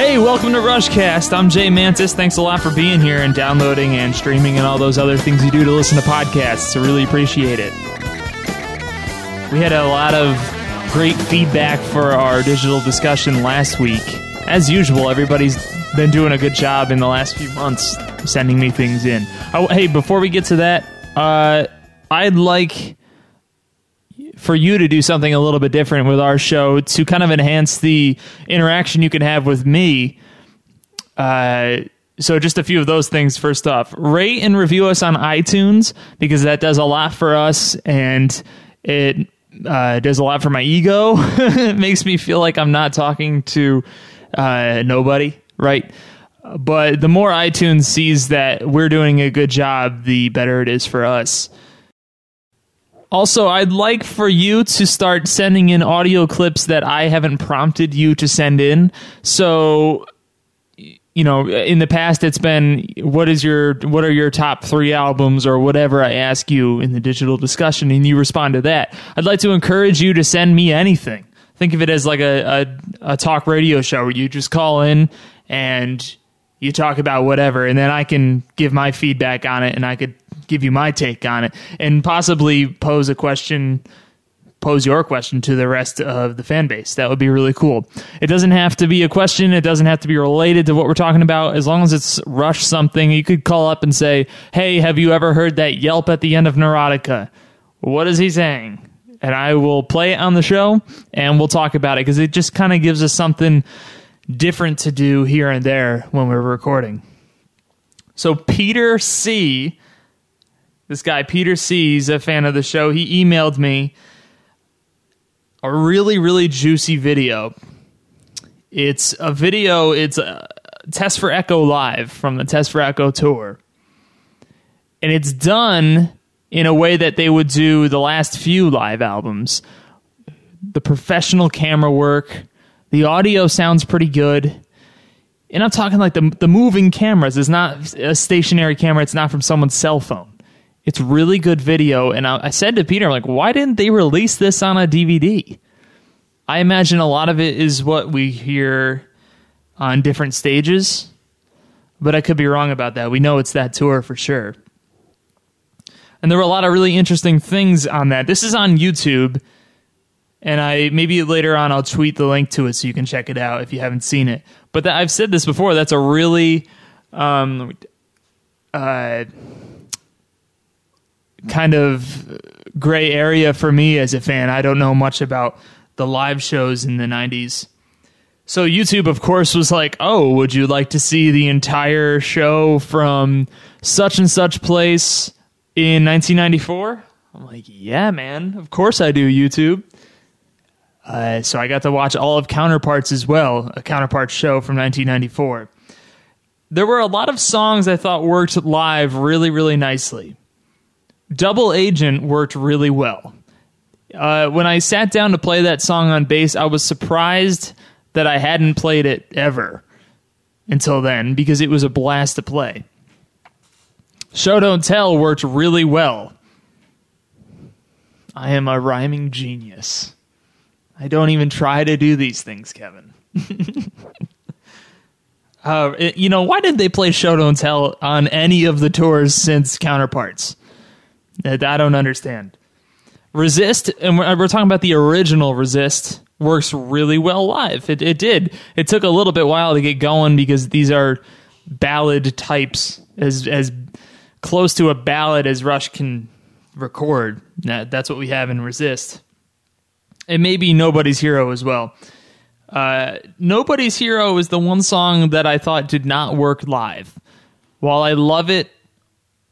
Hey, welcome to Rushcast. I'm Jay Mantis. Thanks a lot for being here and downloading and streaming and all those other things you do to listen to podcasts. I really appreciate it. We had a lot of great feedback for our digital discussion last week. As usual, everybody's been doing a good job in the last few months sending me things in. Oh, hey, before we get to that, uh, I'd like for you to do something a little bit different with our show to kind of enhance the interaction you can have with me. Uh, so just a few of those things. First off rate and review us on itunes because that does a lot for us and it uh, does a lot for my ego. It makes me feel like i'm not talking to uh, nobody right? But the more itunes sees that we're doing a good job the better it is for us also, I'd like for you to start sending in audio clips that I haven't prompted you to send in. So, you know, in the past it's been what is your what are your top 3 albums or whatever I ask you in the digital discussion and you respond to that. I'd like to encourage you to send me anything. Think of it as like a a, a talk radio show where you just call in and you talk about whatever and then I can give my feedback on it and I could give you my take on it and possibly pose a question pose your question to the rest of the fan base. That would be really cool. It doesn't have to be a question, it doesn't have to be related to what we're talking about. As long as it's rush something, you could call up and say, "Hey, have you ever heard that yelp at the end of Neurotica?" What is he saying? And I will play it on the show and we'll talk about it because it just kind of gives us something different to do here and there when we're recording. So Peter C this guy Peter C is a fan of the show. He emailed me a really really juicy video. It's a video. It's a test for Echo live from the Test for Echo tour, and it's done in a way that they would do the last few live albums. The professional camera work, the audio sounds pretty good. And I'm talking like the the moving cameras. It's not a stationary camera. It's not from someone's cell phone. It's really good video. And I, I said to Peter, like, why didn't they release this on a DVD? I imagine a lot of it is what we hear on different stages, but I could be wrong about that. We know it's that tour for sure. And there were a lot of really interesting things on that. This is on YouTube, and I maybe later on I'll tweet the link to it so you can check it out if you haven't seen it. But I've said this before. That's a really um, uh, kind of gray area for me as a fan. I don't know much about the live shows in the 90s. So YouTube, of course, was like, oh, would you like to see the entire show from such and such place in 1994? I'm like, yeah, man, of course I do, YouTube. Uh, so I got to watch all of Counterparts as well, a Counterparts show from 1994. There were a lot of songs I thought worked live really, really nicely. Double Agent worked really well. Uh, when I sat down to play that song on bass, I was surprised that I hadn't played it ever until then because it was a blast to play. Show Don't Tell worked really well. I am a rhyming genius. I don't even try to do these things, Kevin. uh, you know, why didn't they play Show Don't Tell on any of the tours since Counterparts? I don't understand. Resist, and we're, talking about the original Resist, works really well live. It, it did. It took a little bit while to get going because these are ballad types, as as close to a ballad as Rush can record. That, that's what we have in Resist. It may be Nobody's Hero as well. Uh, Nobody's Hero is the one song that I thought did not work live. While I love it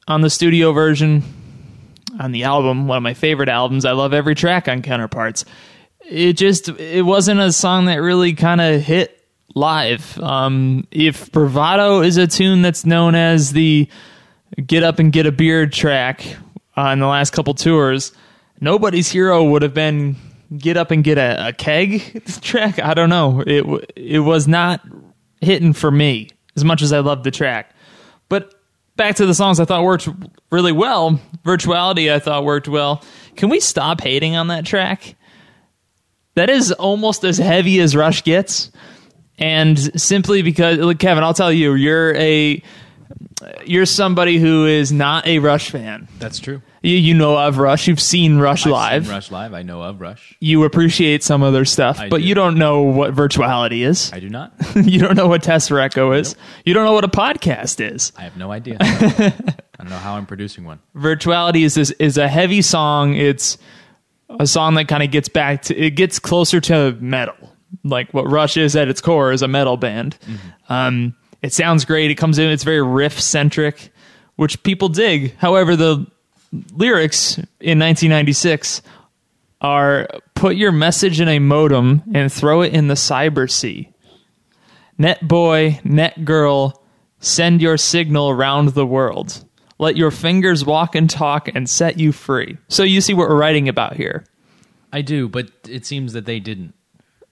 on the studio version, on the album, one of my favorite albums. I love every track on Counterparts. It just it wasn't a song that really kind of hit live. Um, if Bravado is a tune that's known as the Get Up and Get a Beard track on the last couple tours, nobody's hero would have been Get Up and Get a, a Keg track. I don't know. It it was not hitting for me as much as I loved the track. But back to the songs I thought worked really well. Virtuality I thought worked well. Can we stop hating on that track? That is almost as heavy as Rush gets. and simply because look, Kevin, I'll tell you, you're a you're somebody who is not a Rush fan. That's true. You, you know of Rush. You've seen Rush I've live. seen Rush live. I know of Rush. You appreciate some of their stuff, I but do. you don't know what virtuality is. I do not. you don't know what Echo is. You don't know what a podcast is. I have no idea. I don't know how I'm producing one. Virtuality is this, is a heavy song. It's a song that kind of gets back to it gets closer to metal, like what Rush is at its core is a metal band. Um, it sounds great. It comes in. It's very riff centric, which people dig. However, the lyrics in 1996 are put your message in a modem and throw it in the cyber sea. Net boy, net girl, send your signal around the world. Let your fingers walk and talk and set you free. So you see what we're writing about here. I do, but it seems that they didn't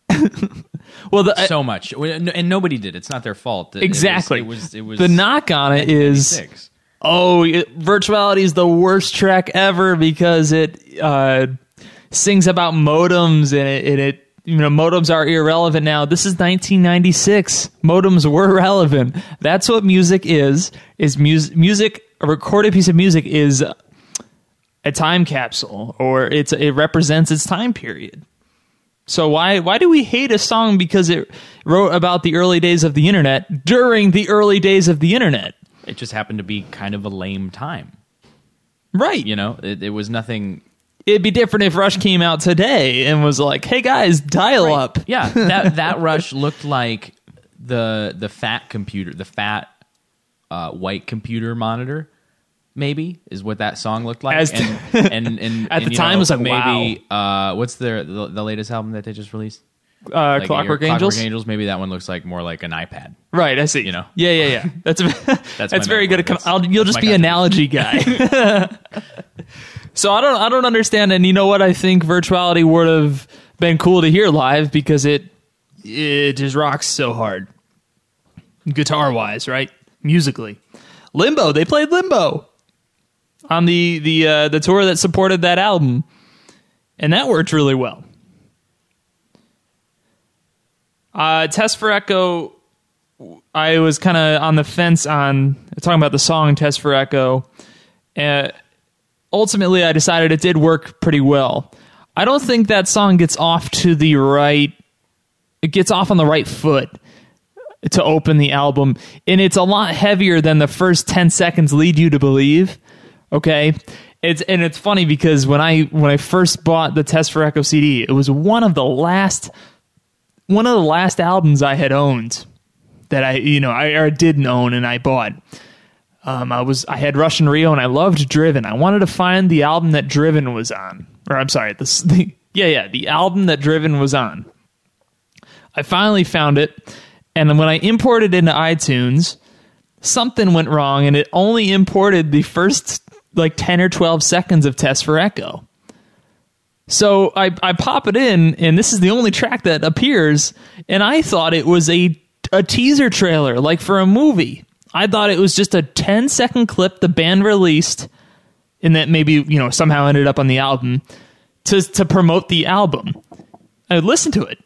Well, the, so much, and nobody did. It's not their fault. It- it was- exactly. It was. It was. the knock on it is oh, it, virtuality is the worst track ever because it uh, sings about modems and it, and it you know modems are irrelevant now. This is 1996. Modems were relevant. That's what music is. Is music music a recorded piece of music is a time capsule or it's it represents its time period. So why why do we hate a song because it wrote about the early days of the internet during the early days of the internet? It just happened to be kind of a lame time. Right. You know, it, it was nothing. It'd be different if Rush came out today and was like, "Hey guys, dial up." Yeah, that that rush looked like the the fat computer, the fat uh, white computer monitor. Maybe is what that song looked like. As- and, and, and At and, the time, know, it was like, maybe uh, what's their the, the latest album that they just released? Uh, Like, Clockwork your Angels. Clockwork Angels. Maybe that one looks like more like an iPad. Right, I see. You know. Yeah, yeah, yeah. That's that's, my very good. metaphor. I'll, you'll just be analogy guy. so I don't I don't understand. And you know what? I think virtuality would have been cool to hear live because it it just rocks so hard, guitar wise, right? Musically, Limbo. They played Limbo on the the uh, the tour that supported that album, and that worked really well. Uh, Test for Echo I was kind of on the fence on talking about the song Test for Echo. Uh, ultimately, I decided it did work pretty well. I don't think that song gets off to the right. It gets off on the right foot to open the album, and it's a lot heavier than the first ten seconds lead you to believe. Okay, it's and it's funny because when I when I first bought the Test for Echo CD, it was one of the last one of the last albums I had owned that I you know I didn't own and I bought. Um, I was I had Rush in Rio and I loved Driven. I wanted to find the album that Driven was on, or I'm sorry, this the yeah yeah the album that Driven was on. I finally found it, and when I imported into iTunes, something went wrong, and it only imported the first like ten or twelve seconds of Test for Echo. So I, I pop it in, and this is the only track that appears, and I thought it was a a teaser trailer, like for a movie. I thought it was just a 10 second clip the band released, and that maybe you know somehow ended up on the album to to promote the album. I listened to it.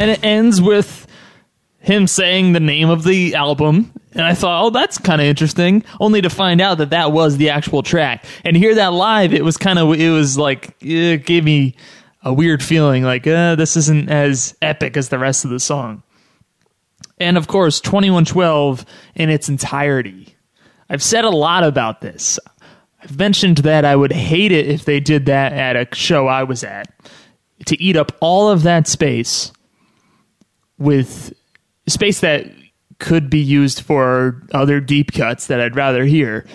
And it ends with him saying the name of the album. And i thought oh that's kind of interesting only to find out that that was the actual track. And hear that live it was kind of it was like it gave me a weird feeling like uh, this isn't as epic as the rest of the song. And of course 2112 in its entirety. I've said a lot about this. I've mentioned that i would hate it if they did that at a show i was at. To eat up all of that space with space that could be used for other deep cuts that I'd rather hear.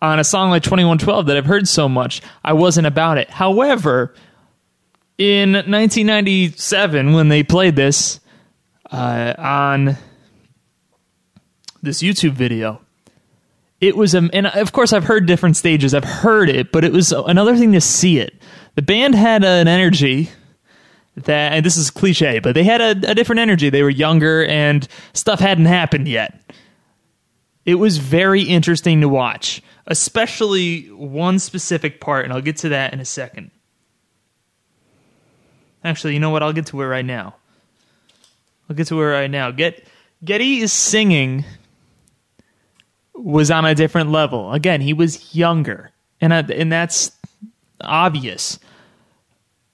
On a song like 2112 that I've heard so much, I wasn't about it. However, in 1997, when they played this uh, on this YouTube video, it was, um, and of course, I've heard different stages. I've heard it, but it was another thing to see it. The band had an energy that, and this is cliche, but they had a, a different energy. They were younger and stuff hadn't happened yet. It was very interesting to watch, especially one specific part, and I'll get to that in a second. Actually, you know what? I'll get to it right now. I'll get to it right now. Get Geddy is singing was on a different level. Again, he was younger, and I, and that's obvious.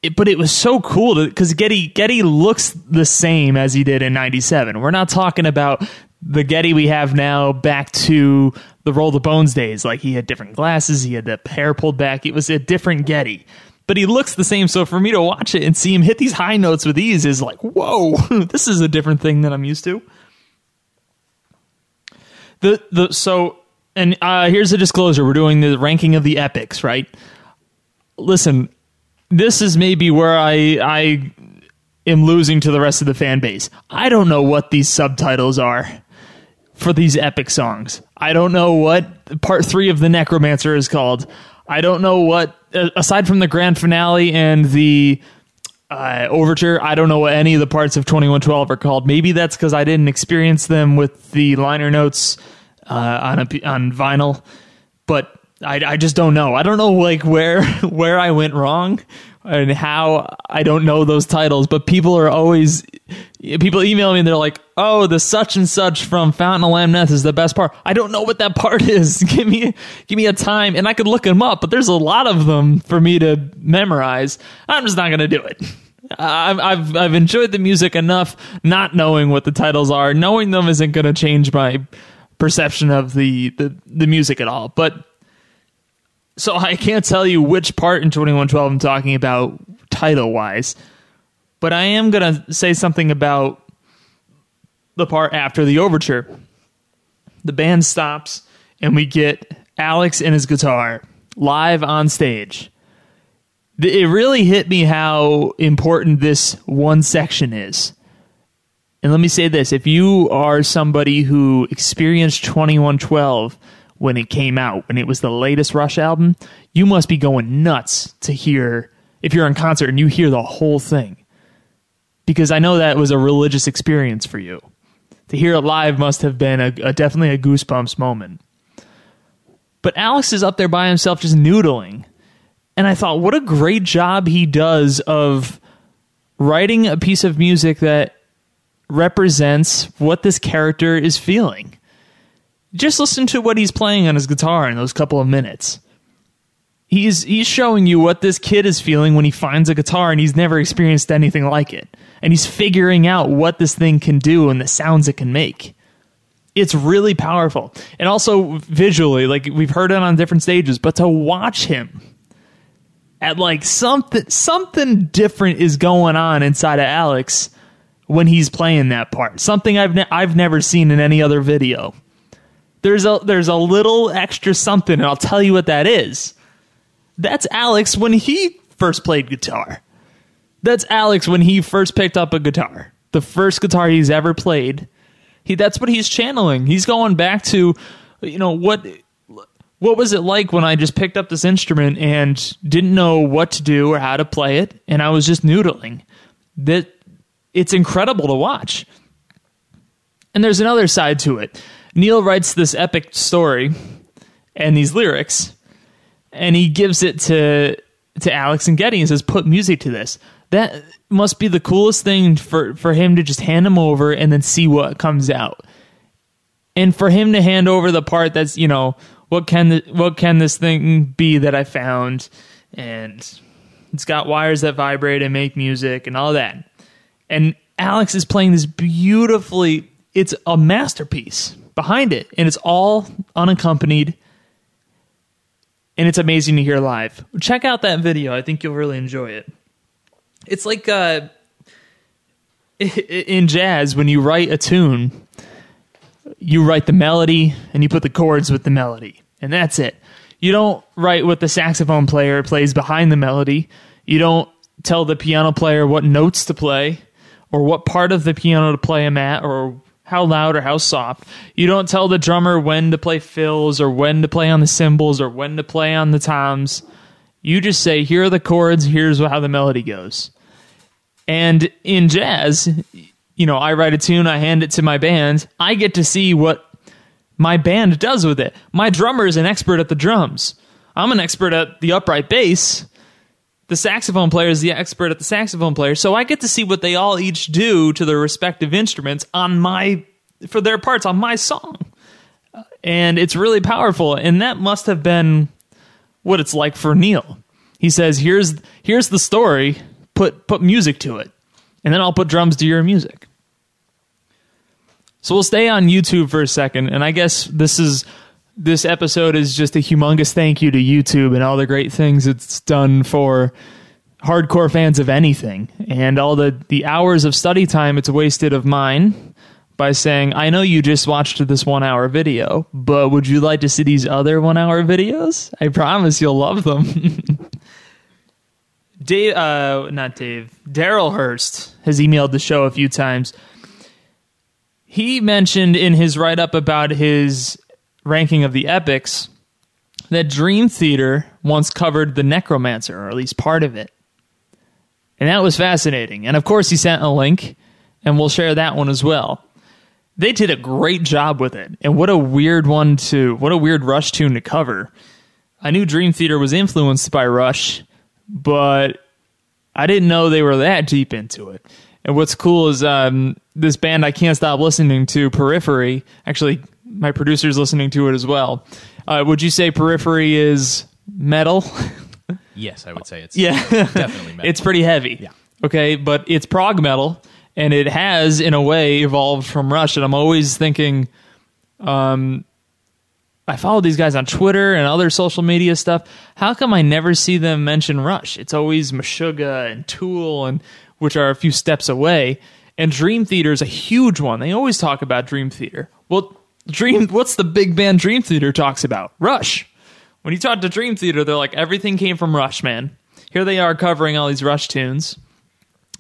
It, but it was so cool because Geddy Geddy looks the same as he did in '97. We're not talking about the Geddy we have now back to the Roll the Bones days. Like he had different glasses, he had the hair pulled back. It was a different Geddy. But he looks the same. So for me to watch it and see him hit these high notes with ease is like, whoa, this is a different thing than I'm used to. The the so and uh, here's a disclosure: we're doing the ranking of the epics, right? Listen, this is maybe where I I am losing to the rest of the fan base. I don't know what these subtitles are for these epic songs. I don't know what part three of the Necromancer is called. I don't know what aside from the grand finale and the uh, overture. I don't know what any of the parts of 2112 are called. Maybe that's because I didn't experience them with the liner notes uh, on a, on vinyl, but I, I just don't know. I don't know like where where I went wrong and how I don't know those titles. But people are always people email me and they're like, "Oh, the such and such from Fountain of Lamneth is the best part." I don't know what that part is. give me give me a time, and I could look them up. But there's a lot of them for me to memorize. I'm just not going to do it. I've, I've I've enjoyed the music enough, not knowing what the titles are. Knowing them isn't going to change my perception of the, the the music at all. But so I can't tell you which part in 2112 I'm talking about title wise, but I am going to say something about the part after the overture. The band stops and we get Alex and his guitar live on stage it really hit me how important this one section is. And let me say this if you are somebody who experienced 2112 when it came out, when it was the latest Rush album, you must be going nuts to hear, if you're in concert and you hear the whole thing. Because I know that was a religious experience for you. To hear it live must have been a, a definitely a goosebumps moment. But Alex is up there by himself just noodling and I thought, what a great job he does of writing a piece of music that represents what this character is feeling. Just listen to what he's playing on his guitar in those couple of minutes. He's he's showing you what this kid is feeling when he finds a guitar and he's never experienced anything like it. And he's figuring out what this thing can do and the sounds it can make. It's really powerful. And also visually, like we've heard it on different stages, but to watch him at like something something different is going on inside of Alex when he's playing that part. Something I've ne- I've never seen in any other video. There's a there's a little extra something, and I'll tell you what that is. That's Alex when he first played guitar. That's Alex when he first picked up a guitar. The first guitar he's ever played. He that's what he's channeling. He's going back to you know what what was it like when I just picked up this instrument and didn't know what to do or how to play it, and I was just noodling? That it's incredible to watch. And there's another side to it. Neil writes this epic story and these lyrics, and he gives it to to Alex and Geddy and says, "Put music to this." That must be the coolest thing for for him to just hand them over and then see what comes out. And for him to hand over the part that's you know what can the, what can this thing be that I found? And it's got wires that vibrate and make music and all that. And Alex is playing this beautifully. It's a masterpiece behind it, and it's all unaccompanied. And it's amazing to hear live. Check out that video. I think you'll really enjoy it. It's like uh, in jazz when you write a tune, you write the melody and you put the chords with the melody and that's it. You don't write what the saxophone player plays behind the melody. You don't tell the piano player what notes to play or what part of the piano to play them at or how loud or how soft. You don't tell the drummer when to play fills or when to play on the cymbals or when to play on the toms. You just say, here are the chords, here's how the melody goes. And in jazz, you know, I write a tune, I hand it to my band, I get to see what my band does with it. My drummer is an expert at the drums. I'm an expert at the upright bass. The saxophone player is the expert at the saxophone player. So I get to see what they all each do to their respective instruments on my for their parts on my song. Uh, and it's really powerful and that must have been what it's like for Neil. He says, "Here's here's the story. Put put music to it, and then I'll put drums to your music." So we'll stay on YouTube for a second, and I guess this is this episode is just a humongous thank you to YouTube and all the great things it's done for hardcore fans of anything, and all the the hours of study time it's wasted of mine by saying, I know you just watched this one hour video, but would you like to see these other one hour videos? I promise you'll love them. Dave, uh, not Dave, Daryl Hurst has emailed the show a few times. He mentioned in his write up about his ranking of the epics that Dream Theater once covered The Necromancer, or at least part of it. And that was fascinating. And of course, he sent a link, and we'll share that one as well they did a great job with it. And what a weird one to, what a weird Rush tune to cover. I knew Dream Theater was influenced by Rush, but I didn't know they were that deep into it. And what's cool is um, this band I can't stop listening to, Periphery. Actually, my producer's listening to it as well. Uh, would you say Periphery is metal? Yes, I would say it's yeah, definitely metal. it's pretty heavy. Yeah. Okay, but it's prog metal, and it has, in a way, evolved from Rush. And I'm always thinking, um, I follow these guys on Twitter and other social media stuff. How come I never see them mention Rush? It's always Meshuggah and Tool, and which are a few steps away. And Dream Theater is a huge one. They always talk about Dream Theater. Well, Dream, what's the big band Dream Theater talks about? Rush. When you talk to Dream Theater, they're like everything came from Rush, man. Here they are covering all these Rush tunes.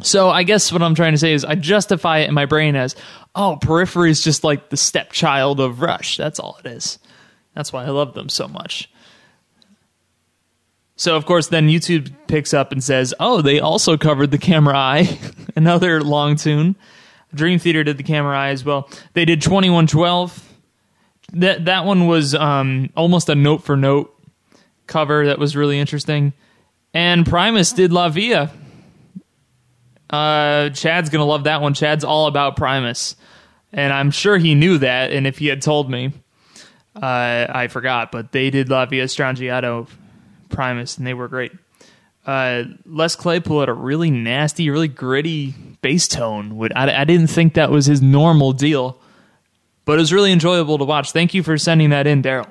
So I guess what I'm trying to say is I justify it in my brain as, oh, Periphery is just like the stepchild of Rush. That's all it is. That's why I love them so much. So of course, then YouTube picks up and says, "Oh, they also covered the Camera Eye, another long tune." Dream Theater did the Camera Eye as well. They did Twenty One Twelve. That that one was um, almost a note for note cover that was really interesting. And Primus did La Villa. Uh, Chad's gonna love that one. Chad's all about Primus, and I'm sure he knew that. And if he had told me, uh, I forgot. But they did La Villa Strangiato Primus, and they were great. Uh, Les Claypool had a really nasty, really gritty bass tone. Would I, I didn't think that was his normal deal, but it was really enjoyable to watch. Thank you for sending that in, Daryl.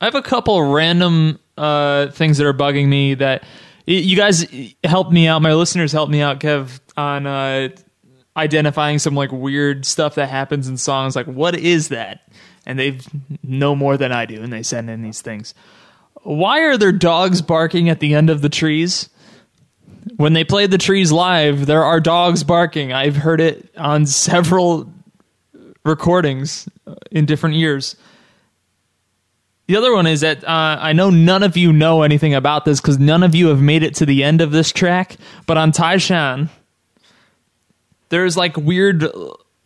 I have a couple random uh, things that are bugging me that you guys helped me out. My listeners helped me out, Kev, on uh, identifying some like weird stuff that happens in songs. Like, what is that? And they know more than I do, and they send in these things. Why are there dogs barking at the end of the trees? When they play the trees live, there are dogs barking. I've heard it on several recordings in different years. The other one is that uh, I know none of you know anything about this because none of you have made it to the end of this track. But on Tai Shan, there's like weird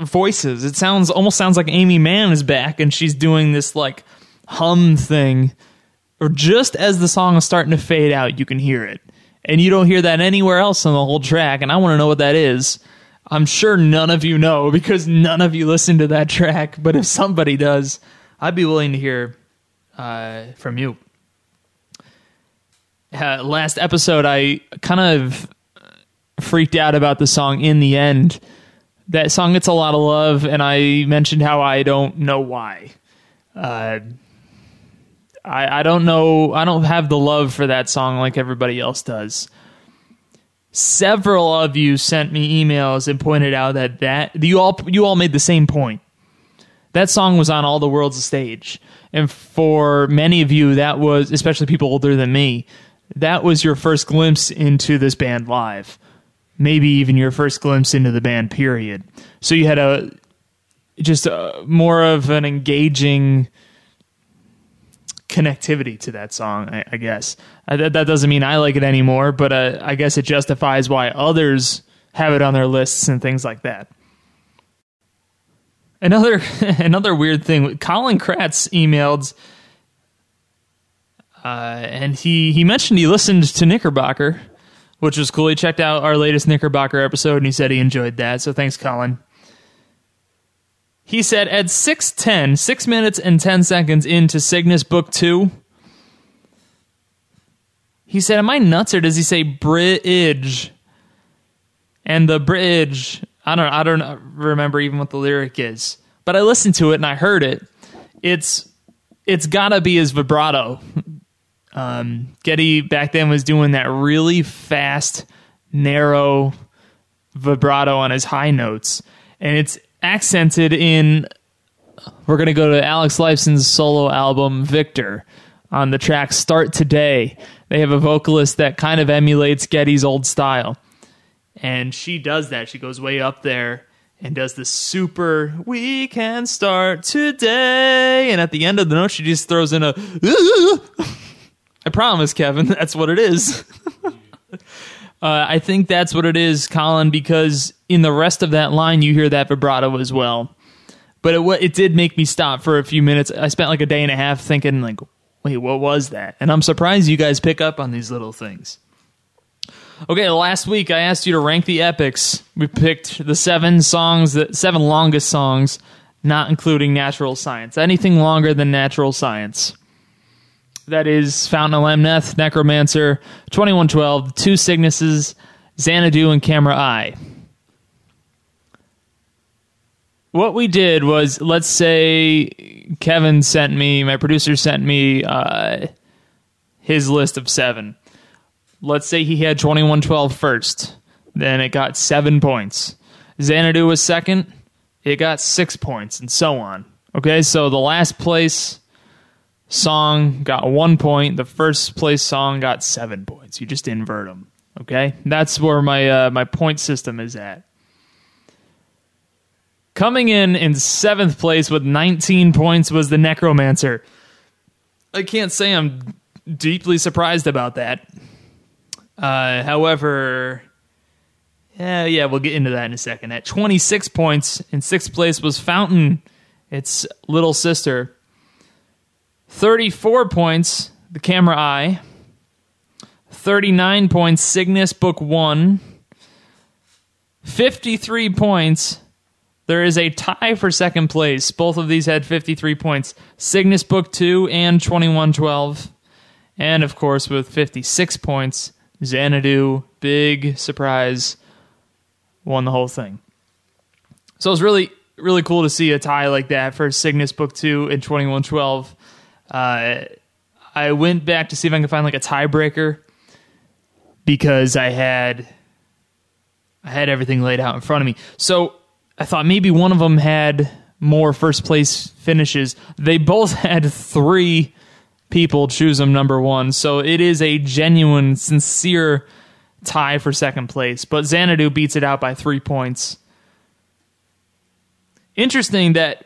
voices. It sounds almost sounds like Aimee Mann is back and she's doing this like hum thing. Or just as the song is starting to fade out, you can hear it. And you don't hear that anywhere else on the whole track. And I want to know what that is. I'm sure none of you know because none of you listen to that track. But if somebody does, I'd be willing to hear uh, from you. Uh, last episode, I kind of freaked out about the song in the end. That song gets a lot of love, and I mentioned how I don't know why. Uh, I, I don't know. I don't have the love for that song like everybody else does. Several of you sent me emails and pointed out that that you all you all made the same point. That song was on all the world's stage, and for many of you, that was especially people older than me. That was your first glimpse into this band live maybe even your first glimpse into the band period so you had a just a, more of an engaging connectivity to that song. I, I guess uh, that, that doesn't mean I like it anymore, but uh, I guess it justifies why others have it on their lists and things like that. Another another weird thing. Colin Kratz emailed, uh, and he he mentioned he listened to Knickerbocker, which was cool. He checked out our latest Knickerbocker episode, and he said he enjoyed that. So thanks, Colin. He said at 6.10, 6 minutes and 10 seconds into Cygnus Book 2, he said, Am I nuts or does he say bridge? And the bridge, I don't I don't remember even what the lyric is. But I listened to it and I heard it. It's it's gotta be his vibrato. Um, Geddy back then was doing that really fast, narrow vibrato on his high notes. And it's accented in we're going to go to Alex Lifeson's solo album Victor on the track Start Today. They have a vocalist that kind of emulates Geddy's old style. And she does that. She goes way up there and does the super we can start today and at the end of the note she just throws in a I promise Kevin that's what it is. Uh, I think that's what it is, Colin, because in the rest of that line, you hear that vibrato as well. But it, it did make me stop for a few minutes. I spent like a day and a half thinking, like, wait, what was that? And I'm surprised you guys pick up on these little things. Okay, last week I asked you to rank the epics. We picked the seven songs, the seven longest songs, not including Natural Science. Anything longer than Natural Science that is Fountain of Lamneth, Necromancer, 2112, Two Cygnuses, Xanadu, and Camera Eye. What we did was, let's say Kevin sent me, my producer sent me uh, his list of seven. Let's say he had 2112 first, then it got seven points. Xanadu was second, it got six points, and so on. Okay, so the last place song got one point. The first place song got seven points. You just invert them. Okay, that's where my uh, my point system is at. Coming in in seventh place with 19 points was the Necromancer. I can't say I'm deeply surprised about that. Uh, however, yeah, yeah, we'll get into that in a second. At 26 points in sixth place was Fountain, its little sister. 34 points, The Camera Eye. 39 points, Cygnus Book 1. 53 points. There is a tie for second place. Both of these had 53 points. Cygnus Book 2 and 2112. And of course, with 56 points, Xanadu, big surprise, won the whole thing. So it was really, really cool to see a tie like that for Cygnus Book 2 and 2112. Uh, I went back to see if I can find like a tiebreaker because I had I had everything laid out in front of me. So I thought maybe one of them had more first place finishes. They both had three people choose them number one. So it is a genuine, sincere tie for second place. But Xanadu beats it out by three points. Interesting that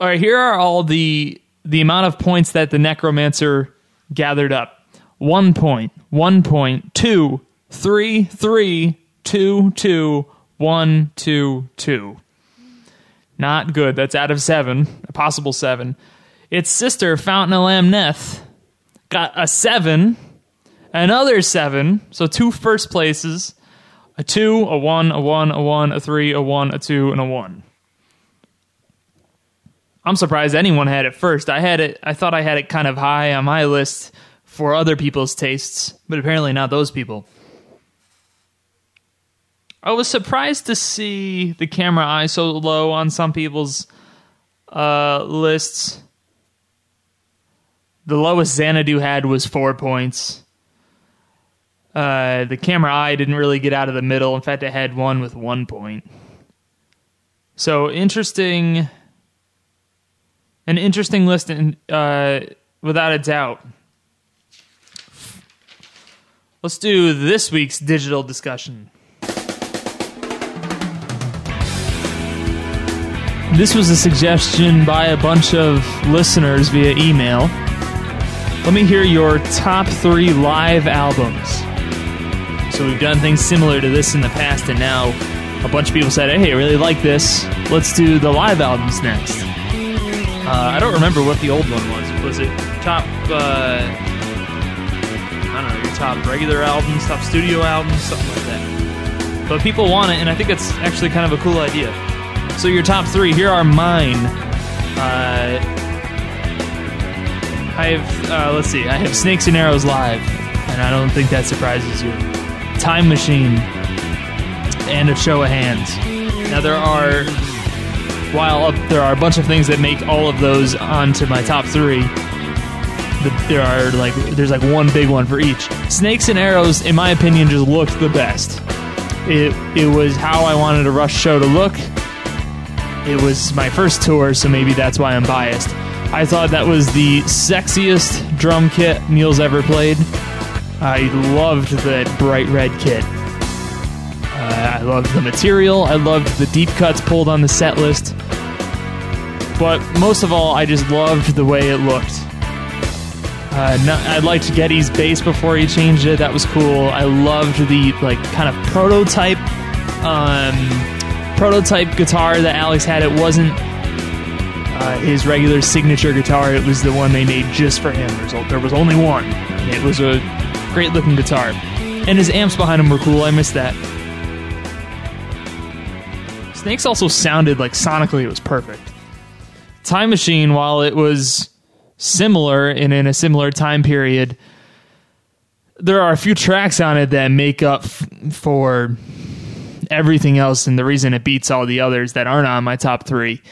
all right, here are all the the amount of points that the necromancer gathered up. One point, one point, two, three, three, two, two, one, two, two. Not good. That's out of seven, a possible seven. Its sister, Fountain got a seven, another seven, so two first places, a two, a one, a one, a one, a three, a one, a two, and a one. I'm surprised anyone had it first. I had it. I thought I had it kind of high on my list for other people's tastes, but apparently not those people. I was surprised to see the camera eye so low on some people's uh, lists. The lowest Xanadu had was four points. Uh, the camera eye didn't really get out of the middle. In fact, it had one with one point. So interesting an interesting list, in, uh, without a doubt. Let's do this week's digital discussion. This was a suggestion by a bunch of listeners via email. let me hear your top three live albums. So we've done things similar to this in the past, and now a bunch of people said, "Hey, I really like this. Let's do the live albums next." I don't remember what the old one was. Was it top? Uh, I don't know. Your top regular albums, top studio albums, something like that. But people want it, and I think that's actually kind of a cool idea. So your top three. Here are mine. Uh, I have. Uh, let's see. I have Snakes and Arrows live, and I don't think that surprises you. Time Machine and a Show of Hands. Now there are while up, there are a bunch of things that make all of those onto my top three, the, there are like there's like one big one for each. Snakes and Arrows, in my opinion, just looked the best. It it was how I wanted a Rush show to look. It was my first tour, so maybe that's why I'm biased. I thought that was the sexiest drum kit Neil's ever played. I loved that bright red kit. Uh, I loved the material. I loved the deep cuts pulled on the set list. But most of all, I just loved the way it looked. Uh, no, I liked Geddy's bass before he changed it. That was cool. I loved the like kind of prototype, um, prototype guitar that Alex had. It wasn't uh, his regular signature guitar. It was the one they made just for him. There was only one. It was a great looking guitar, and his amps behind him were cool. I missed that. Snakes also sounded like sonically it was perfect. Time Machine, while it was similar and in a similar time period, there are a few tracks on it that make up f- for everything else and the reason it beats all the others that aren't on my top three.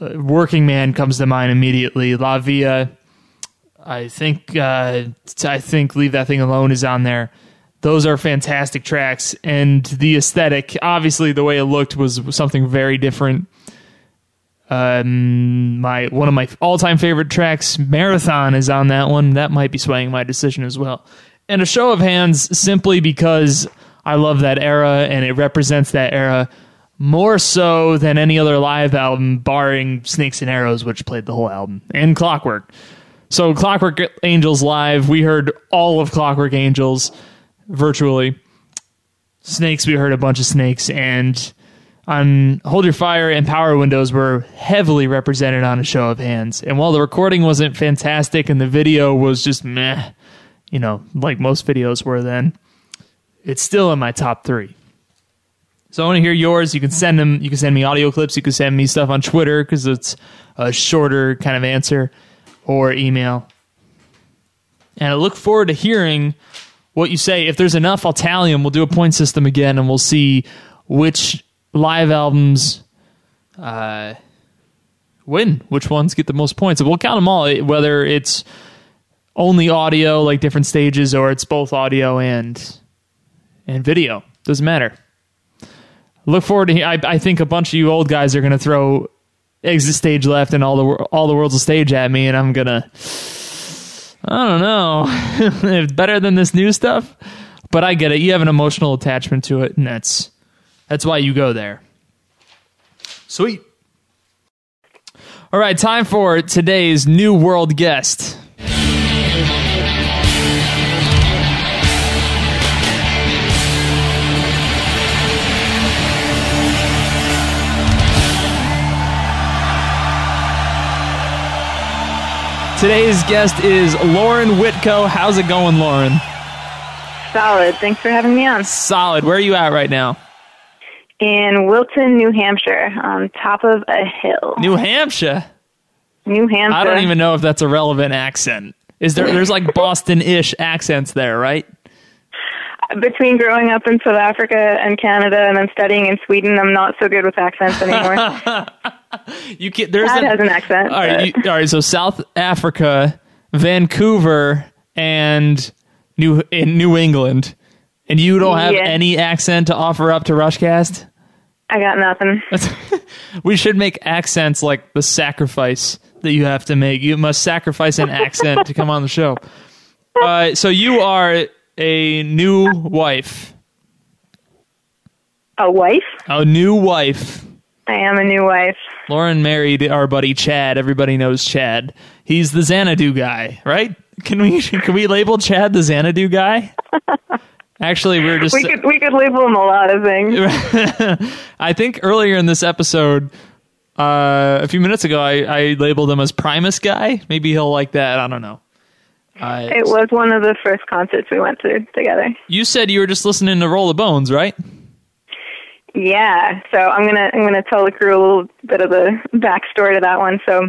Uh, Working Man comes to mind immediately. La Villa, I think, uh, I think Leave That Thing Alone is on there. Those are fantastic tracks, and the aesthetic, obviously, the way it looked was something very different um, my one of my all-time favorite tracks, "Marathon," is on that one. That might be swaying my decision as well. And a show of hands, simply because I love that era and it represents that era more so than any other live album, barring Snakes and Arrows, which played the whole album, and Clockwork. So, Clockwork Angels live, we heard all of Clockwork Angels virtually. Snakes, we heard a bunch of snakes, and on Hold Your Fire and Power Windows were heavily represented on a show of hands. And while the recording wasn't fantastic and the video was just meh, you know, like most videos were then, it's still in my top three. So I want to hear yours. You can send them. You can send me audio clips. You can send me stuff on Twitter because it's a shorter kind of answer, or email. And I look forward to hearing what you say. If there's enough, I'll tally them. We'll do a point system again, and we'll see which live albums uh, win, which ones get the most points. We'll count them all, whether it's only audio, like different stages, or it's both audio and and video. Doesn't matter. Look forward to. I, I think a bunch of you old guys are going to throw exit stage left and all the all the world's a stage at me, and I'm gonna. I don't know. it's better than this new stuff, but I get it. You have an emotional attachment to it, and that's that's why you go there. Sweet. All right, time for today's new world guest. Today's guest is Lauren Whitco. How's it going, Lauren? Solid. Thanks for having me on. Solid. Where are you at right now? In Wilton, New Hampshire, on top of a hill. New Hampshire. New Hampshire. I don't even know if that's a relevant accent. Is there? There's like Boston-ish accents there, right? Between growing up in South Africa and Canada and then studying in Sweden, I'm not so good with accents anymore. You can There's an- has an accent. All right, you, all right. So South Africa, Vancouver, and New in New England, and you don't have Yeah. any accent to offer up to Rushcast. I got nothing. we should make accents like the sacrifice that you have to make. You must sacrifice an accent to come on the show. Uh, so you are a new wife, A wife? a new wife. I am a new wife. Lauren married our buddy Chad. Everybody knows Chad. He's the Xanadu guy, right? Can we can we label Chad the Xanadu guy? Actually, we were just We could we could label him a lot of things. I think earlier in this episode, uh, a few minutes ago, I, I labeled him as Primus guy. Maybe he'll like that. I don't know. Uh, It was one of the first concerts we went to together. you said you were just listening to Roll the Bones, right? Yeah, so I'm gonna I'm gonna tell the crew a little bit of the backstory to that one. So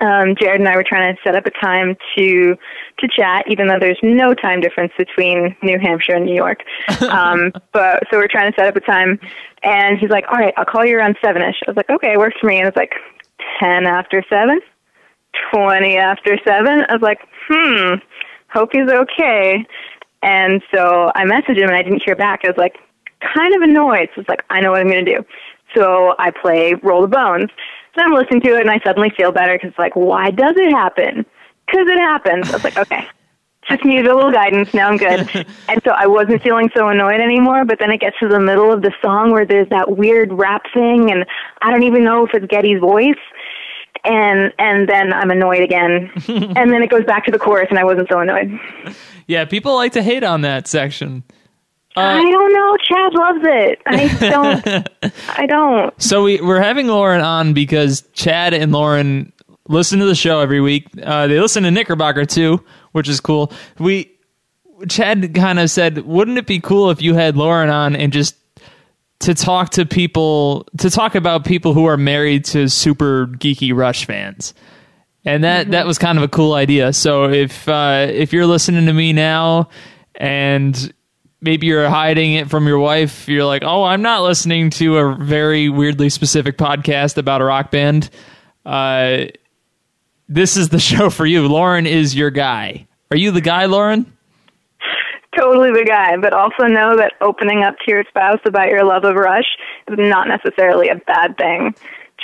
um, Jared and I were trying to set up a time to to chat, even though there's no time difference between New Hampshire and New York. Um, but so we're trying to set up a time, and he's like, "All right, I'll call you around seven-ish." I was like, "Okay, works for me." And it's like ten after seven, twenty after seven. I was like, "Hmm, hope he's okay." And so I messaged him, and I didn't hear back. I was like, kind of annoyed. So it's like, I know what I'm going to do. So I play Roll the Bones. Then I'm listening to it and I suddenly feel better because it's like, why does it happen? Because it happens. I was like, okay, just needed a little guidance. Now I'm good. and so I wasn't feeling so annoyed anymore. But then it gets to the middle of the song where there's that weird rap thing, and I don't even know if it's Geddy's voice. And and then I'm annoyed again, and then it goes back to the chorus, and I wasn't so annoyed. Yeah, people like to hate on that section. I don't know. Chad loves it. I don't. I don't. So we, we're having Lauren on because Chad and Lauren listen to the show every week. Uh, they listen to Knickerbocker too, which is cool. We Chad kind of said, "Wouldn't it be cool if you had Lauren on and just to talk to people to talk about people who are married to super geeky Rush fans?" And that that was kind of a cool idea. So if uh, if you're listening to me now and maybe you're hiding it from your wife. You're like, oh, I'm not listening to a very weirdly specific podcast about a rock band. Uh, this is the show for you. Lauren is your guy. Are you the guy, Lauren? Totally the guy, but also know that opening up to your spouse about your love of Rush is not necessarily a bad thing.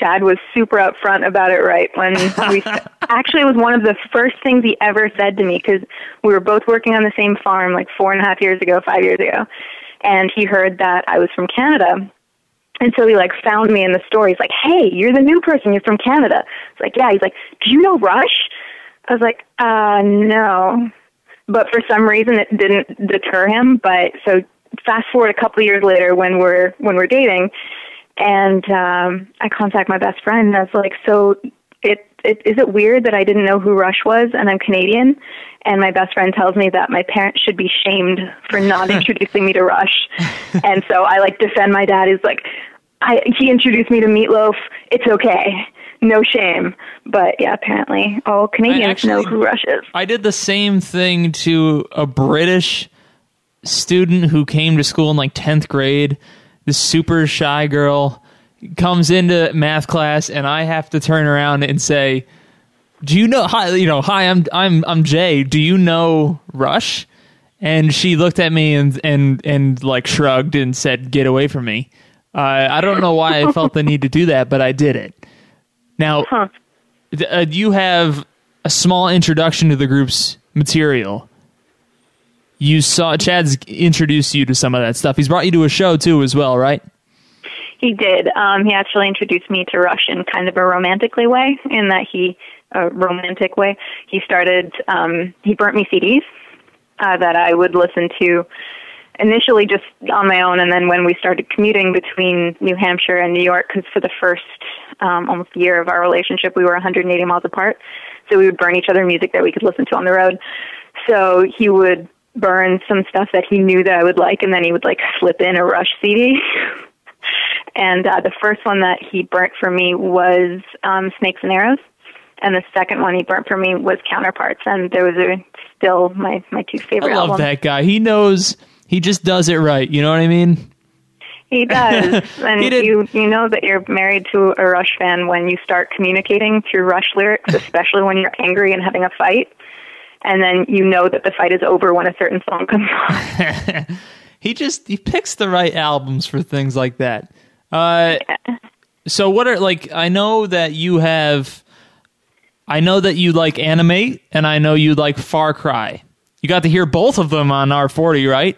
Chad was super upfront about it right when we actually it was one of the first things he ever said to me because we were both working on the same farm like four and a half years ago, five years ago, and he heard that I was from Canada. And so he like found me in the store. He's like, "Hey, you're the new person. You're from Canada." It's like, "Yeah." He's like, "Do you know Rush?" I was like, "Uh, no." But for some reason, it didn't deter him. But so fast forward a couple of years later, when we're when we're dating, and um, I contact my best friend, and I was like, "So, it, it is it weird that I didn't know who Rush was, and I'm Canadian?" And my best friend tells me that my parents should be shamed for not introducing me to Rush, and so I like defend my dad. He's like, I, "He introduced me to Meatloaf. It's okay." No shame, but yeah, apparently all Canadians actually- know who Rush is. I did the same thing to a British student who came to school in like 10th grade. This super shy girl comes into math class and I have to turn around and say, "Do you know hi, you know, hi, I'm I'm I'm Jay. Do you know Rush?" And she looked at me and and and like shrugged and said, "Get away from me." Uh, I don't know why I felt the need to do that, but I did it. Now, Huh. uh, you have a small introduction to the group's material. You saw Chad's introduced you to some of that stuff. He's brought you to a show too, as well, right? He did. Um, he actually introduced me to Rush in kind of a romantically way, in that he, a romantic way. He started, um, he burnt me CDs uh, that I would listen to initially just on my own, and then when we started commuting between New Hampshire and New York, because for the first um, almost year of our relationship, we were 180 miles apart, so we would burn each other music that we could listen to on the road. So he would burn some stuff that he knew that I would like, and then he would like slip in a Rush CD. and uh, the first one that he burnt for me was um, Snakes and Arrows, and the second one he burnt for me was Counterparts, and those are still my my two favorite. I love albums. that guy. He knows. He just does it right. You know what I mean? He does, and He you you know that you're married to a Rush fan when you start communicating through Rush lyrics, especially when you're angry and having a fight. And then you know that the fight is over when a certain song comes on. He just he picks the right albums for things like that. Uh, so what are like? I know that you have. I know that you like Animate, and I know you like Far Cry. You got to hear both of them on R40, right?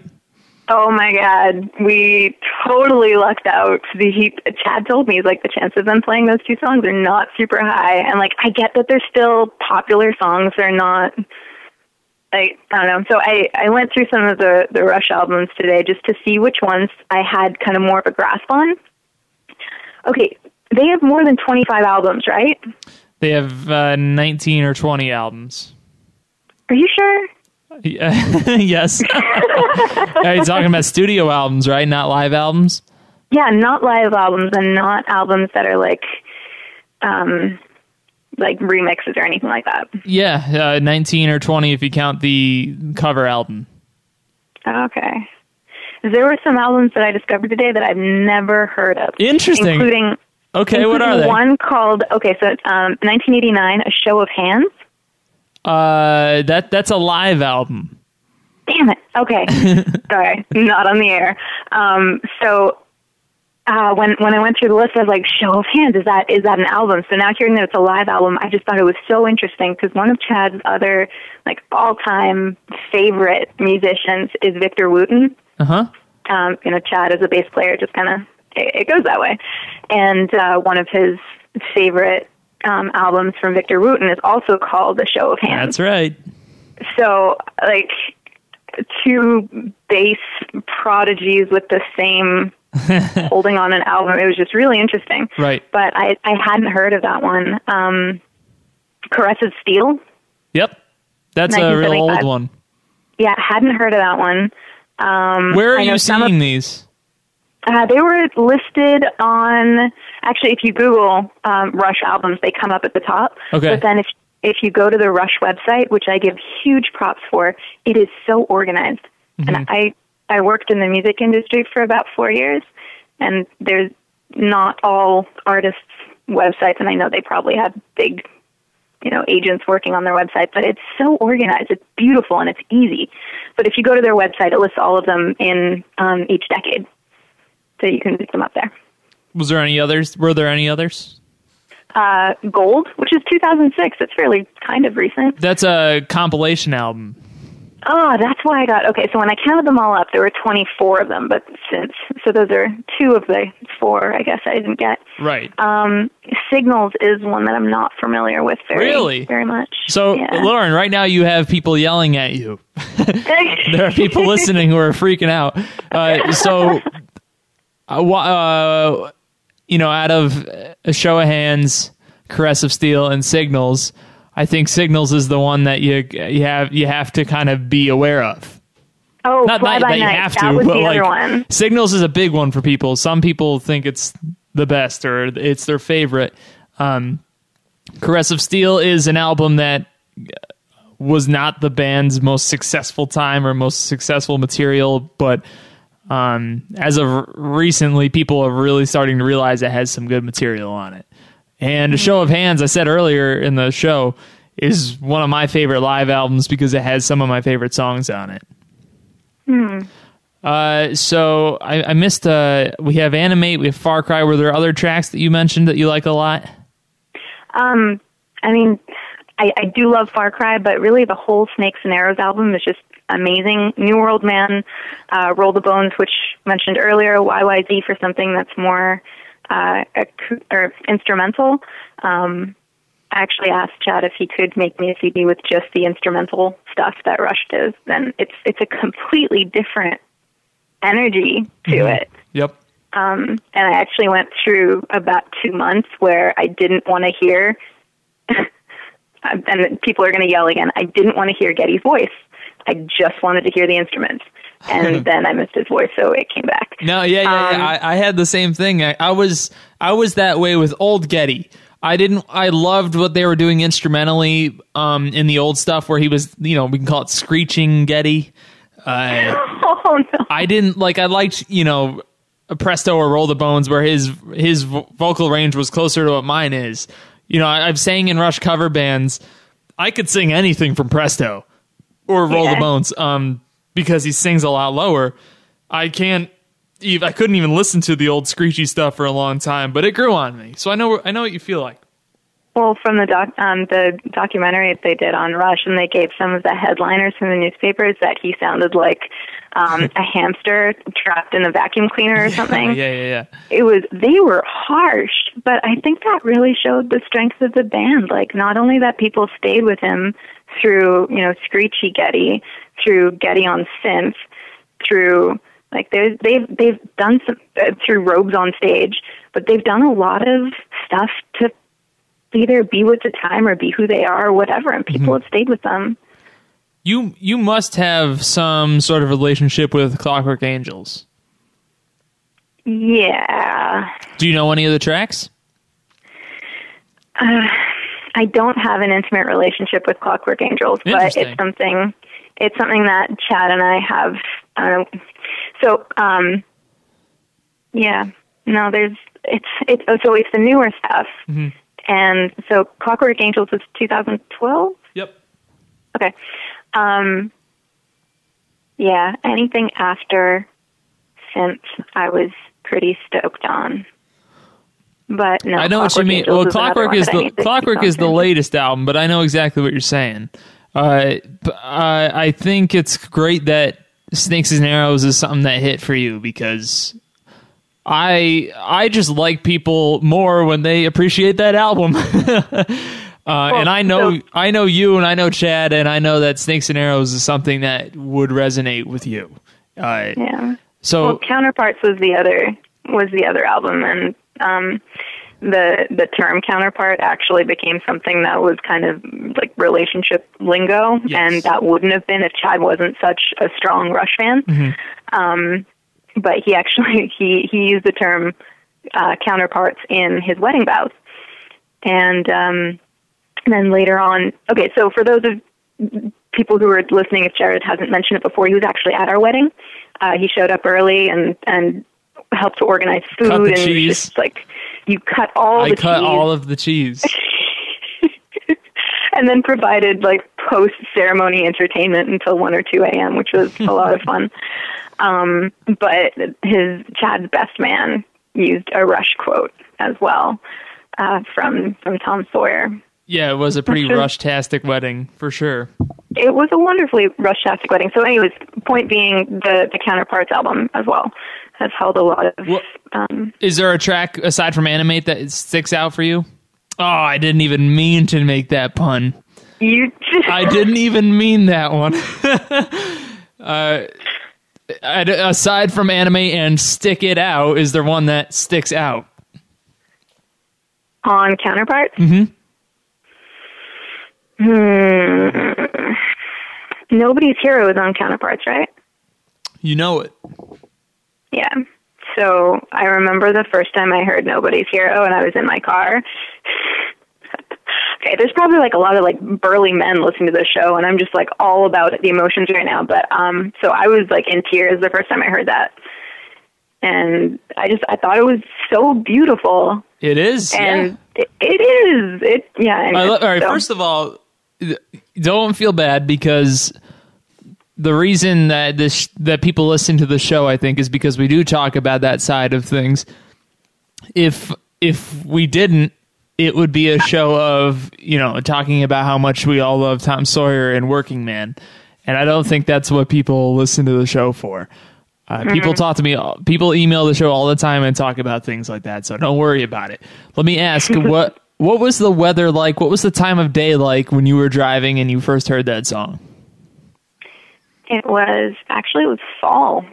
Oh my god, we totally lucked out. The he, Chad told me like the chances of them playing those two songs are not super high, and like I get that they're still popular songs. They're not like I don't know. So I I went through some of the the Rush albums today just to see which ones I had kind of more of a grasp on. Okay, they have more than 25 albums, right? They have uh, 19 or 20 albums. Are you sure? Yeah. yes. Are you talking about studio albums, right? Not live albums? Yeah, not live albums and not albums that are like um like remixes or anything like that. Yeah, uh, 19 or 20 if you count the cover album. Okay. There were some albums that I discovered today that I've never heard of. Interesting. Including Okay, what are they? One called okay, so um 1989, A Show of Hands. Uh, that that's a live album. Damn it. Okay. Sorry, not on the air. Um, so uh, when when I went through the list, I was like, "Show of Hands is that is that an album?" So now hearing that it's a live album, I just thought it was so interesting because one of Chad's other like all time favorite musicians is Victor Wooten. Uh huh. Um, you know, Chad as a bass player just kind of it, it goes that way, and uh, one of his favorite um, albums from Victor Wooten is also called The Show of Hands That's right. so like two bass prodigies with the same holding on an album it was just really interesting Right. but i i hadn't heard of that one um caress of steel Yep. That's a real old one. yeah hadn't heard of that one um Where are you some of- seeing these? uh, they were listed on actually if you google um rush albums they come up at the top Okay. but then if if you go to the rush website which i give huge props for it is so organized Mm-hmm. and i i worked in the music industry for about four years and there's not all artists websites and i know they probably have big you know agents working on their website but it's so organized it's beautiful and it's easy but if you go to their website it lists all of them in um, each decade so you can pick them up there Was there any others? Were there any others? uh, gold which is 2006 it's fairly kind of recent That's a compilation album. Oh that's why i got okay so when i counted them all up there were 24 of them but since so those are two of the four i guess i didn't get Right. um, signals is one that i'm not familiar with very Really? very much so, yeah. Lauren, right now you have people yelling at you. there are people listening who are freaking out. Uh, so, uh, uh, you know, out of a show of hands, caress of steel, and signals, I think signals is the one that you you have you have to kind of be aware of. oh Not, not that you night have to, was but the like other one signals is a big one for people. Some people think it's the best or it's their favorite. Um, Caress of Steel is an album that was not the band's most successful time or most successful material, but um, as of recently, people are really starting to realize it has some good material on it. And a show of hands, I said earlier in the show, is one of my favorite live albums because it has some of my favorite songs on it. Uh, so I, I missed. Uh, we have Animate, we have Far Cry. Were there other tracks that you mentioned that you like a lot? Um, I mean, I, I do love Far Cry, but really the whole Snakes and Arrows album is just amazing. New World Man, uh, Roll the Bones, which mentioned earlier, YYZ for something that's more uh, ac- or instrumental. Um, I actually asked Chad if he could make me a CD with just the instrumental stuff that Rush does. Then it's it's a completely different energy to it. Yep. Um, and I actually went through about two months where I didn't want to hear, and people are going to yell again. I didn't want to hear Geddy's voice. I just wanted to hear the instruments, and then I missed his voice, so it came back. No, yeah, yeah. Um, yeah. I, I had the same thing. I, I was I was that way with old Geddy. I didn't. I loved what they were doing instrumentally um, in the old stuff where he was, you know, we can call it screeching Geddy. Uh, Oh no! I didn't like. I liked, you know, Presto or Roll the Bones where his his vocal range was closer to what mine is. You know, I, I've sang in Rush cover bands. I could sing anything from Presto or Roll the Bones, um, because he sings a lot lower. I can't. ev- I couldn't even listen to the old screechy stuff for a long time, but it grew on me. So I know. I know what you feel like. Well, from the doc, um, the documentary that they did on Rush, and they gave some of the headliners from the newspapers that he sounded like um, a hamster trapped in a vacuum cleaner or something. Yeah, yeah, yeah. it was they were harsh but i think that really showed the strength of the band like not only that people stayed with him through you know Screechy Geddy, through Geddy on synth, through like they they've they've done some uh, through Robes on stage, but they've done a lot of stuff to either be with the time or be who they are or whatever, and people have stayed with them. You you must have some sort of relationship with Clockwork Angels. Yeah, Do you know any of the tracks? I don't have an intimate relationship with Clockwork Angels, but it's something it's something that Chad and I have. Uh, so, um, yeah, no, there's it's it's so it's the newer stuff, Mm-hmm. and so Clockwork Angels was 2012. Yep. Okay, um, yeah, anything after since I was pretty stoked on. But no, I know what you mean. Angels Well, is Clockwork is the need to keep Clockwork is the latest album, but I know exactly what you're saying. Uh, uh, I think it's great that Snakes and Arrows is something that hit for you because I I just like people more when they appreciate that album. uh, and I know so- I know you and I know Chad and I know that Snakes and Arrows is something that would resonate with you. Uh, Yeah. so Well, Counterparts was the other was the other album, and um, the the term counterpart actually became something that was kind of like relationship lingo, Yes. and that wouldn't have been if Chad wasn't such a strong Rush fan. Mm-hmm. Um, but he actually he he used the term uh, counterparts in his wedding vows, and um, then later on. Okay, so for those of people who are listening, if Jared hasn't mentioned it before, he was actually at our wedding. Uh, he showed up early and and helped to organize food Cut the and cheese. just like you cut all I the cut cheese all of the cheese. and then provided like post ceremony entertainment until one or two a.m., which was a lot of fun. Um, but his Chad's best man used a Rush quote as well uh, from from Tom Sawyer. Yeah, it was a pretty Sure. rush-tastic wedding for sure. It was a wonderfully rush-tastic wedding. So, anyways, point being, the the Counterparts album as well has held a lot of. What- Um, Is there a track aside from Animate that sticks out for you? Oh, I didn't even mean to make that pun. you I didn't even mean that one. uh, aside from Animate and Stick It Out, is there one that sticks out? on Counterparts. Mm-hmm. Hmm. Nobody's hero is on Counterparts, right? You know it. Yeah. So I remember the first time I heard Nobody's Hero and I was in my car. okay, there's probably like a lot of like burly men listening to this show and I'm just like all about the emotions right now. But um so I was like in tears the first time I heard that. And I just I thought it was so beautiful. It is. And yeah. it, it is. It yeah. Right, all right so- first of all, don't feel bad because the reason that this that people listen to the show, I think, is because we do talk about that side of things. If if we didn't, it would be a show of you know talking about how much we all love Tom Sawyer and Working Man, and I don't think that's what people listen to the show for. Uh, People talk to me. People email the show all the time and talk about things like that. So don't worry about it. Let me ask what what was the weather like? What was the time of day like when you were driving and you first heard that song? It was actually it was fall.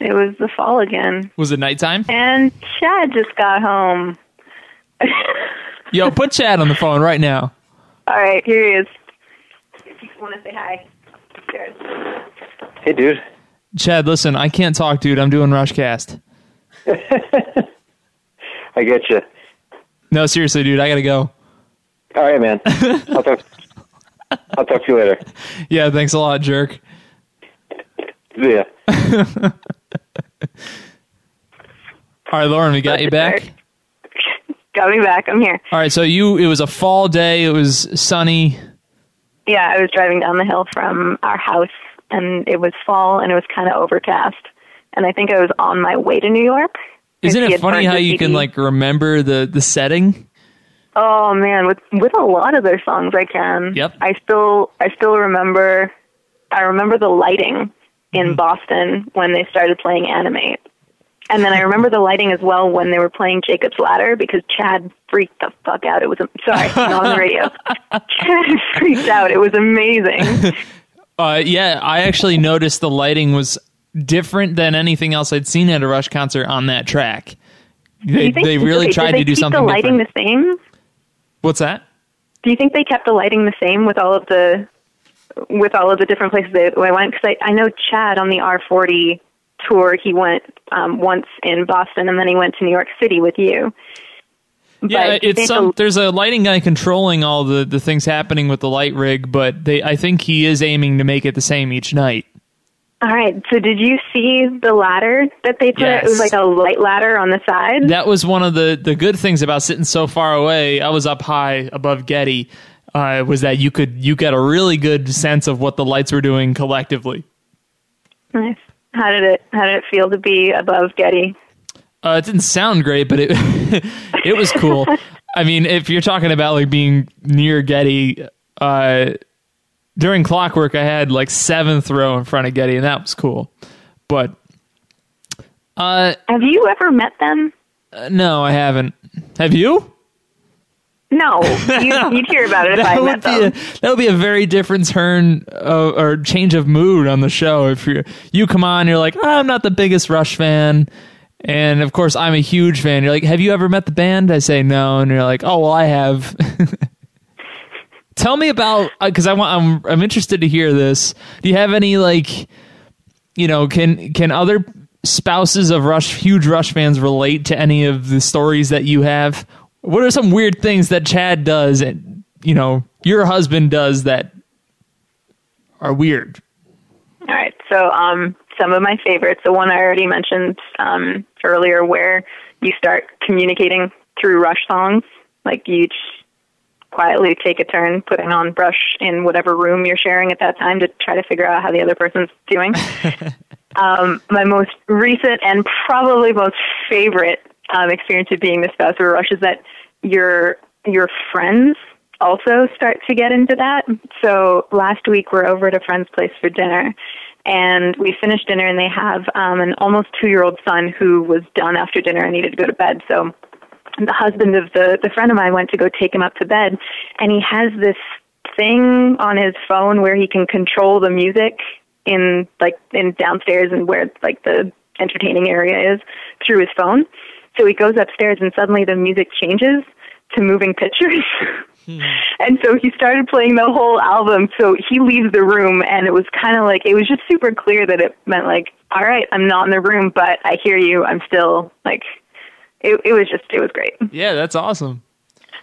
It was the fall again. Was it nighttime? And Chad just got home. Yo, put Chad on the phone right now. All right, here he is. Just want to say hi. Upstairs. Hey, dude. Chad, listen, I can't talk, dude. I'm doing Rushcast. I get you. No, seriously, dude, I gotta go. All right, man. I'll talk. I'll talk to you later. Yeah, thanks a lot, jerk. Yeah. All right, Lauren, we got you back. Jerk. Got me back. I'm here. All right, so you it was a fall day. It was sunny. Yeah, I was driving down the hill from our house, and it was fall, and it was kind of overcast. And I think I was on my way to New York. Isn't And he it had funny how the you can like remember the the setting? Oh man, with with a lot of their songs, I can. Yep. I still I still remember. I remember the lighting in Mm-hmm. Boston when they started playing Animate, And then I remember the lighting as well when they were playing Jacob's Ladder because Chad freaked the fuck out. It was sorry, not on the radio. Chad freaked out. It was amazing. Uh, yeah, I actually noticed the lighting was different than anything else I'd seen at a Rush concert on that track. They, they really did tried they to do keep something the lighting different. the same? What's that? Do you think they kept the lighting the same with all of the with all of the different places they, they went? Because I, I know Chad on the R40 tour, he went um, once in Boston and then he went to New York City with you. Yeah, But it's some. the- There's a lighting guy controlling all the the things happening with the light rig, but they I think he is aiming to make it the same each night. All right. So did you see the ladder that they put? Yes. It was like a light ladder on the side. That was one of the the good things about sitting so far away. I was up high above Geddy. Uh, was that you could you get a really good sense of what the lights were doing collectively. nice. How did it How did it feel to be above Geddy? Uh, it didn't sound great, but it it was cool. I mean, if you're talking about like being near Geddy, uh, during Clockwork, I had like seventh row in front of Geddy, and that was cool. But uh, Have you ever met them? no, I haven't. Have you? No, you, you'd hear about it if I That met would be a, them. that would be a very different turn uh, or change of mood on the show. If you you come on, you're like, "Ah, I'm not the biggest Rush fan, and of course I'm a huge fan. You're like, have you ever met the band? I say no, and you're like, oh well, I have. Tell me about because I want I'm I'm interested to hear this. Do you have any like, you know, can can other spouses of Rush huge Rush fans relate to any of the stories that you have? What are some weird things that Chad does and you know your husband does that are weird? All right. So, um, some of my favorites. The one I already mentioned um, earlier, where you start communicating through Rush songs, like you quietly take a turn putting on brush in whatever room you're sharing at that time to try to figure out how the other person's doing. um, my most recent and probably most favorite um, experience of being the spouse of a Rush is that your your friends also start to get into that. So last week we're over at a friend's place for dinner, and we finished dinner, and they have um, an almost two year old son who was done after dinner and needed to go to bed. So the husband of the the friend of mine went to go take him up to bed, and he has this thing on his phone where he can control the music in like in downstairs and where like the entertaining area is through his phone. So he goes upstairs and suddenly the music changes to moving pictures. Hmm. and so he started playing the whole album. So he leaves the room and it was kind of like it was just super clear that it meant like, all right, I'm not in the room, but I hear you. I'm still like it it was just it was great. Yeah, that's awesome.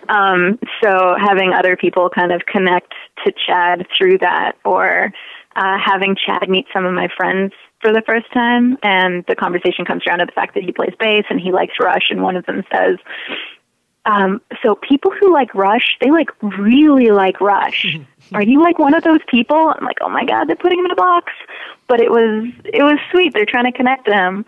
Um, so having other people kind of connect to Chad through that, or uh, having Chad meet some of my friends for the first time, and the conversation comes around to the fact that he plays bass and he likes Rush, and one of them says, um, "So people who like Rush, they like really like Rush. Are you like one of those people?" I'm like, "Oh my god, they're putting him in a box," but it was it was sweet. They're trying to connect to him.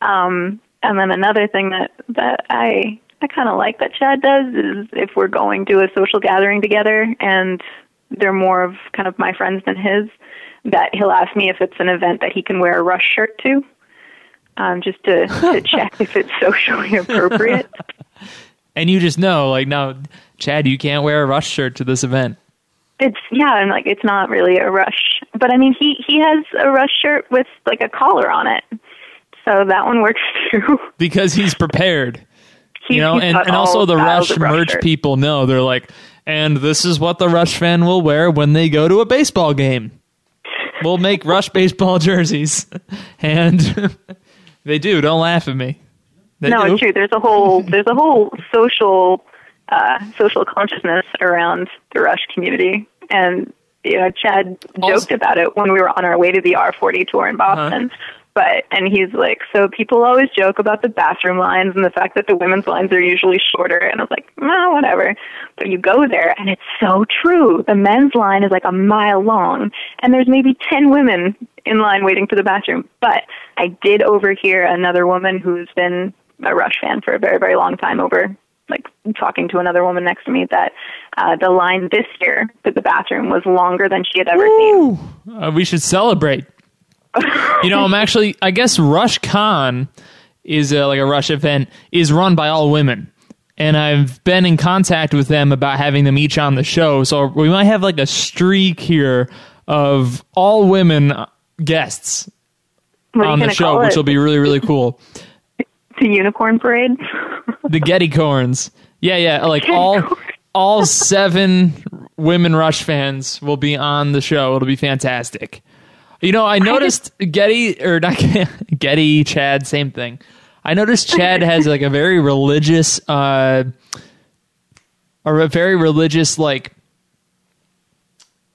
Um, and then another thing that that I I kind of like that Chad does is if we're going to a social gathering together and they're more of kind of my friends than his, that he'll ask me if it's an event that he can wear a Rush shirt to, um, just to, to check if it's socially appropriate. And you just know, like, no, Chad, you can't wear a Rush shirt to this event. It's yeah, and like it's not really a Rush, but I mean he he has a Rush shirt with like a collar on it, so that one works too. because he's prepared. He's- you know, and, and also the Rush merch shirts. people know they're like, and this is what the Rush fan will wear when they go to a baseball game. We'll make Rush baseball jerseys, and they do. Don't laugh at me. They no, do. it's true. There's a whole there's a whole social uh, social consciousness around the Rush community, and you know, Chad Also- joked about it when we were on our way to the R40 tour in Boston. But and he's like, so people always joke about the bathroom lines and the fact that the women's lines are usually shorter. And I was like, no, whatever. But you go there, and it's so true. The men's line is like a mile long, and there's maybe ten women in line waiting for the bathroom. But I did overhear another woman who's been a Rush fan for a very, very long time over like talking to another woman next to me that uh, the line this year to the bathroom was longer than she had ever seen. Ooh, uh, we should celebrate. You know, I'm actually, I guess Rush Con is uh, like a Rush event is run by all women. And I've been in contact with them about having them each on the show. So we might have like a streak here of all women guests are you on the show, which will be really, really cool. the unicorn parade. the Geddy Corns. Yeah, yeah. Like all all seven women Rush fans will be on the show. It'll be fantastic. You know, I noticed Geddy or not Geddy, Chad, same thing. I noticed Chad has like a very religious uh or a very religious like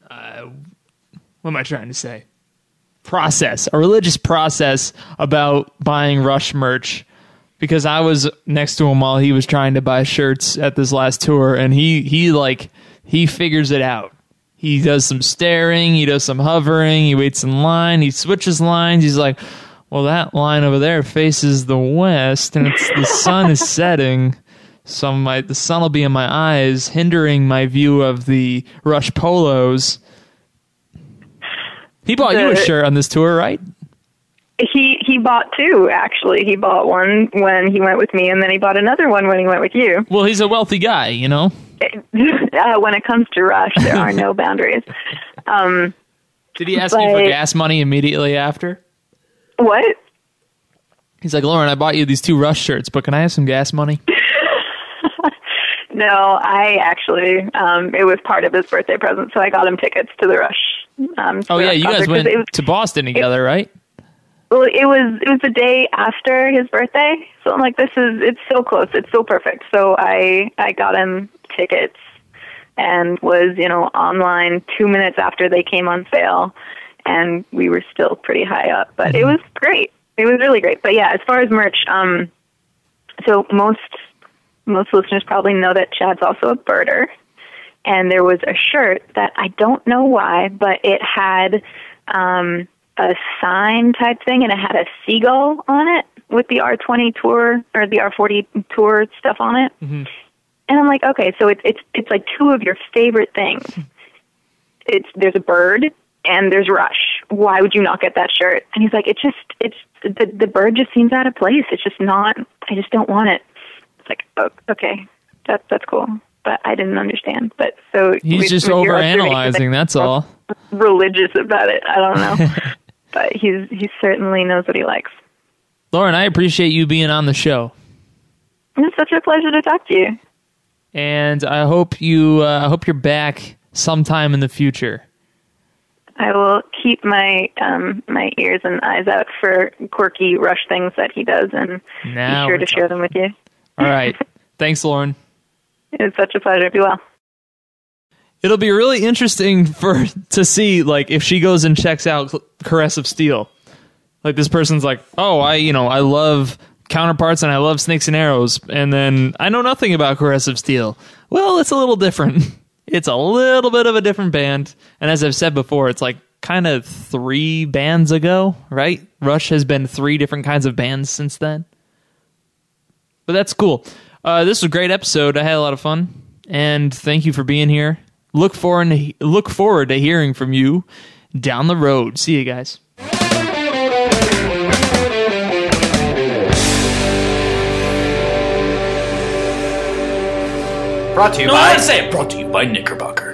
uh what am I trying to say? Process, a religious process about buying Rush merch because I was next to him while he was trying to buy shirts at this last tour, and he he like he figures it out. He does some staring, he does some hovering, he waits in line, he switches lines. He's like, "Well, that line over there faces the west, and it's the sun is setting." So my the sun will be in my eyes, hindering my view of the Rush polos. He bought you a shirt on this tour, right? he he bought two actually. He bought one when he went with me, and then he bought another one when he went with you. Well, he's a wealthy guy, you know. uh, when it comes to Rush, there are no boundaries. Um, Did he ask you for gas money immediately after? what? He's like, Lauren, I bought you these two Rush shirts, but can I have some gas money? No, I actually um, it was part of his birthday present, so I got him tickets to the Rush. Um, to Oh the yeah, Rush you guys went was, to Boston together, right? well, it was it was the day after his birthday, so I'm like, this is it's so close, it's so perfect. So I I got him tickets and was you know online two minutes after they came on sale, and we were still pretty high up, but it was great. It was really great. But yeah, as far as merch, um, so most most listeners probably know that Chad's also a birder, and there was a shirt that I don't know why, but it had um, a sign type thing, and it had a seagull on it with the R20 tour or the R40 tour stuff on it. And I'm like, okay, so it's it's it's like two of your favorite things. It's there's a bird and there's Rush. Why would you not get that shirt? And he's like, it just it's the the bird just seems out of place. It's just not. I just don't want it. It's like, oh, okay, that that's cool, but I didn't understand. But so He's with- just with over analyzing, that's all. Religious about it. I don't know, but he's he certainly knows what he likes. Lauren, I appreciate you being on the show. It's such a pleasure to talk to you. And I hope you uh, I hope you're back sometime in the future. I will keep my um, my ears and eyes out for quirky rush things that he does, and Now be sure to share them with you. All right. Thanks, Lauren. It's such a pleasure. Be well. It'll be really interesting for to see like if she goes and checks out Caress of Steel. Like this person's like, "Oh, I, you know, I love counterparts and I love Snakes and Arrows." And then I know nothing about of Steel. Well, it's a little different. It's a little bit of a different band. And as I've said before, it's like kind of 3 bands ago, right? Rush has been 3 different kinds of bands since then. But that's cool. Uh, this was a great episode. I had a lot of fun, and thank you for being here. Look forward to, look forward to hearing from you down the road. See you guys. Brought to you by. I say it brought to you by Knickerbocker.